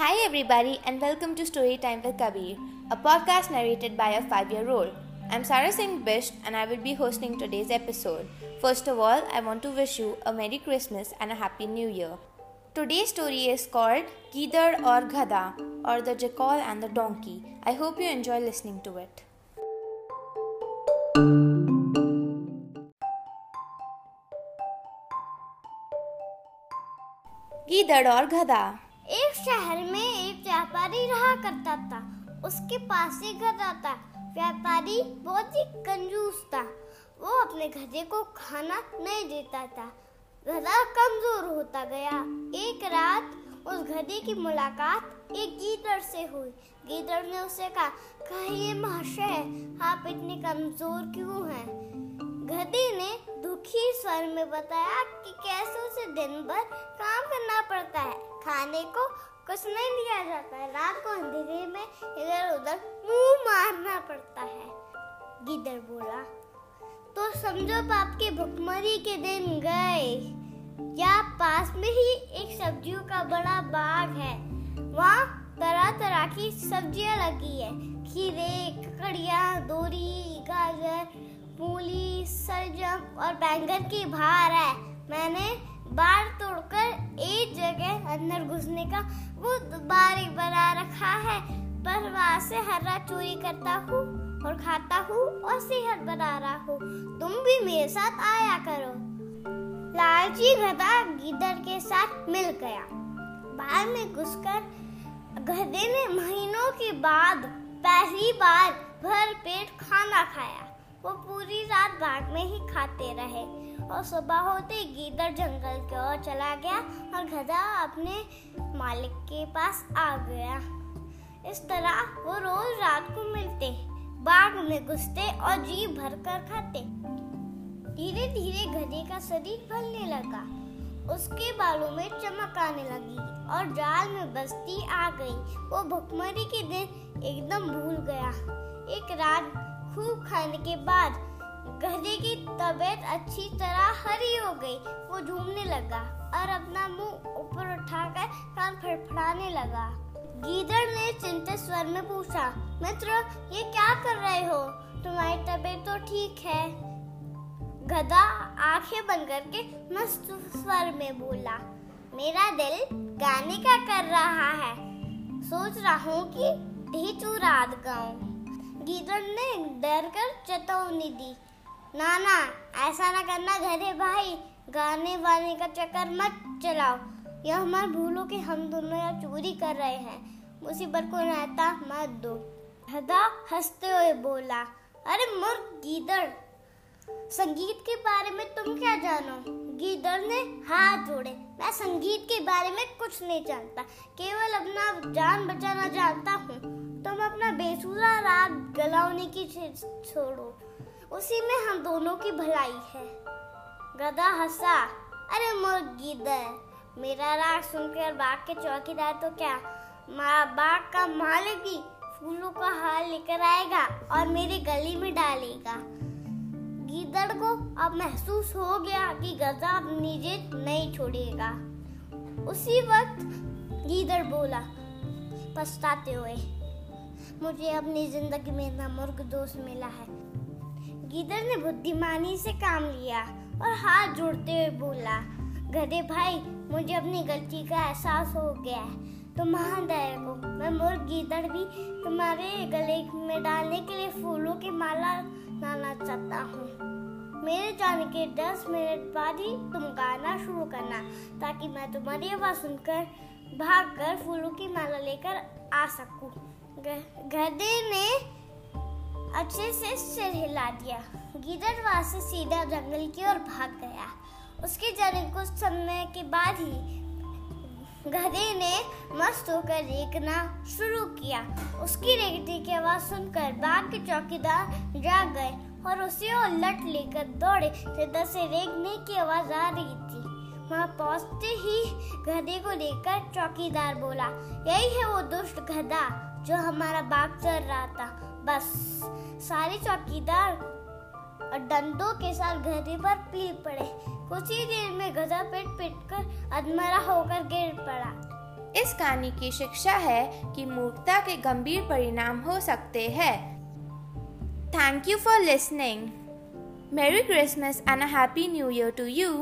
Hi, everybody, and welcome to Story Time with Kabir, a podcast narrated by a five year old. I'm Sarah Singh Bish, and I will be hosting today's episode. First of all, I want to wish you a Merry Christmas and a Happy New Year. Today's story is called Gidar or Ghada, or the Jackal and the Donkey. I hope you enjoy listening to it. Gidar or Ghada. एक शहर में एक व्यापारी रहा करता था। उसके पास एक गधा था व्यापारी बहुत ही कंजूस था। वो अपने गधे को खाना नहीं देता था। गधा कमज़ोर होता गया। एक रात उस गधे की मुलाकात एक गीदड़ से हुई। गीदड़ ने उसे कहा कहिए महाशय? आप इतने कमज़ोर क्यों हैं? गधे ने दुखी स्वर में बताया कि कैसे उसे दिन भर काम करना पड़ता है। खाने को कुछ नहीं दिया जाता है। रात को अंधेरे में इधर उधर मुँह मारना पड़ता है। गिदड़ बोला तो समझो पाप के भुखमरी के दिन गए। या पास में ही एक सब्जियों का बड़ा बाग है। वहाँ तरह तरह की सब्ज़ियाँ लगी है। खीरे, ककड़िया, दोरी, गाजर मूली सलजम और बैंगन की भार है, मैंने बार तोड़कर एक जगह अंदर घुसने का वो बारी बना रखा है। पर वहाँ से हरा चोरी करता हूँ और खाता हूँ और सेहत बना रहा हूँ। तुम भी मेरे साथ आया करो। लालची गधा गिदड़ के साथ मिल गया। बाहर में घुसकर गधे ने महीनों के बाद पहली बार भर पेट खाना खाया। वो पूरी रात बाग में ही खाते रहे और सुबह होते गीदड़ जंगल की ओर चला गया और गधा अपने मालिक के पास आ गया। इस तरह वो रोज रात को मिलते, बाग में घुसते और जी भर कर खाते। धीरे धीरे गधे का शरीर फलने लगा। उसके बालों में चमक आने लगी और जाल में बस्ती आ गई। वो भुखमरी के दिन एकदम भूल गया। एक रात खूब खाने के बाद गधे की तबीयत अच्छी तरह हरी हो गई। वो झूमने लगा और अपना मुँह ऊपर उठाकर कान फड़फड़ाने लगा। गीदड़ ने चिंतित स्वर में पूछा, मित्र, ये क्या कर रहे हो? तुम्हारी तबीयत तो ठीक है। गधा आँखें बंद करके मस्त स्वर में बोला, मेरा दिल गाने का कर रहा है। सोच रहा हूँ कि ढीचू रात गाऊं। गीदड़ ने डर कर चेतावनी दी। ना ना ऐसा ना करना घरे भाई, गाने वाने का चक्कर मत चलाओ। यह हमारे भूलो कि हम दोनों यहाँ चोरी कर रहे हैं। मुसीबत को रहता मत दो। हदा हँसते हुए बोला, अरे मुर्ग गीदड़, संगीत के बारे में तुम क्या जानो? गीदड़ ने हाथ जोड़े, मैं संगीत के बारे में कुछ नहीं जानता, केवल अपना जान बचाना जानता हूँ। तुम अपना बेसुरा रात गलावने की छोड़ो। उसी में हम दोनों की भलाई है। गधा हंसा, अरे मुर्गी मेरा राग सुनकर बाग के चौकीदार तो क्या? माँ, बाग का मालिक भी फूलों का हाल लेकर आएगा और मेरे गली में डालेगा। गीदड़ को अब महसूस हो गया कि गधा अपनी जिद नहीं छोड़ेगा। उसी वक्त गीदड़ बोला पछताते हुए, मुझे अपनी ज़िंदगी में इतना मुर्ग दोस्त मिला है। गिदर ने बुद्धिमानी से काम लिया और हाथ जोड़ते हुए बोला, गधे भाई, मुझे अपनी गलती का एहसास हो गया है। तुम महान दया को मैं मुर्ग गीदड़ भी तुम्हारे गले में डालने के लिए फूलों की माला लाना चाहता हूँ। मेरे जाने के दस मिनट बाद ही तुम गाना शुरू करना, ताकि मैं तुम्हारी आवाज़ सुनकर भागकर फूलों की माला लेकर आ सकूँ। गधे ने अच्छे से सिर हिला दिया। गिदड़ वहाँ से सीधा जंगल की ओर भाग गया। उसके जाने कुछ समय के बाद ही गधे ने मस्त होकर रेखना शुरू किया। उसकी रेखने की आवाज़ सुनकर बाघ के चौकीदार जाग गए और उसे और लट लेकर दौड़े। सीधा से रेखने की आवाज़ आ रही थी। वहाँ पहुँचते ही गधे को लेकर चौकीदार बोला, यही है वो दुष्ट गधा जो हमारा बाग चल रहा था। बस। सारे चौकीदार और डंडों के साथ गधे पर पीट पड़े। कुछ ही देर में गधा पेट पीट कर अधमरा होकर गिर पड़ा। इस कहानी की शिक्षा है कि मूर्खता के गंभीर परिणाम हो सकते हैं। Thank you for listening merry Christmas and a happy new year to you